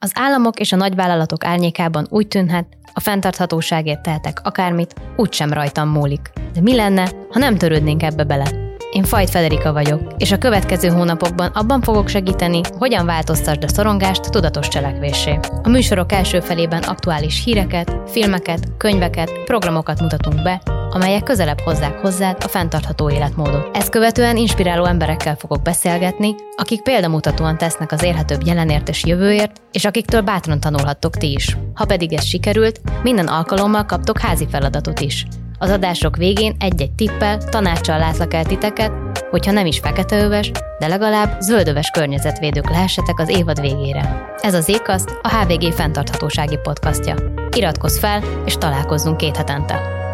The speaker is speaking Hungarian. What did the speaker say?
Az államok és a nagyvállalatok árnyékában úgy tűnhet, a fenntarthatóságért tehetek akármit, úgysem rajtam múlik. De mi lenne, ha nem törődnénk ebbe bele? Én Fajt Federika vagyok, és a következő hónapokban abban fogok segíteni, hogyan változtasd a szorongást tudatos cselekvésé. A műsorok első felében aktuális híreket, filmeket, könyveket, programokat mutatunk be, amelyek közelebb hozzák hozzád a fenntartható életmódot. Ezt követően inspiráló emberekkel fogok beszélgetni, akik példamutatóan tesznek az élhetőbb jelenért és jövőért, és akiktől bátran tanulhattok ti is. Ha pedig ez sikerült, minden alkalommal kaptok házi feladatot is. Az adások végén egy-egy tippel, tanácssal látlak el titeket, hogyha nem is feketeöves, de legalább zöldöves környezetvédők lehessetek az évad végére. Ez az Ékaszt, a HVG fenntarthatósági podcastja. Iratkozz fel, és találkozzunk két hetente!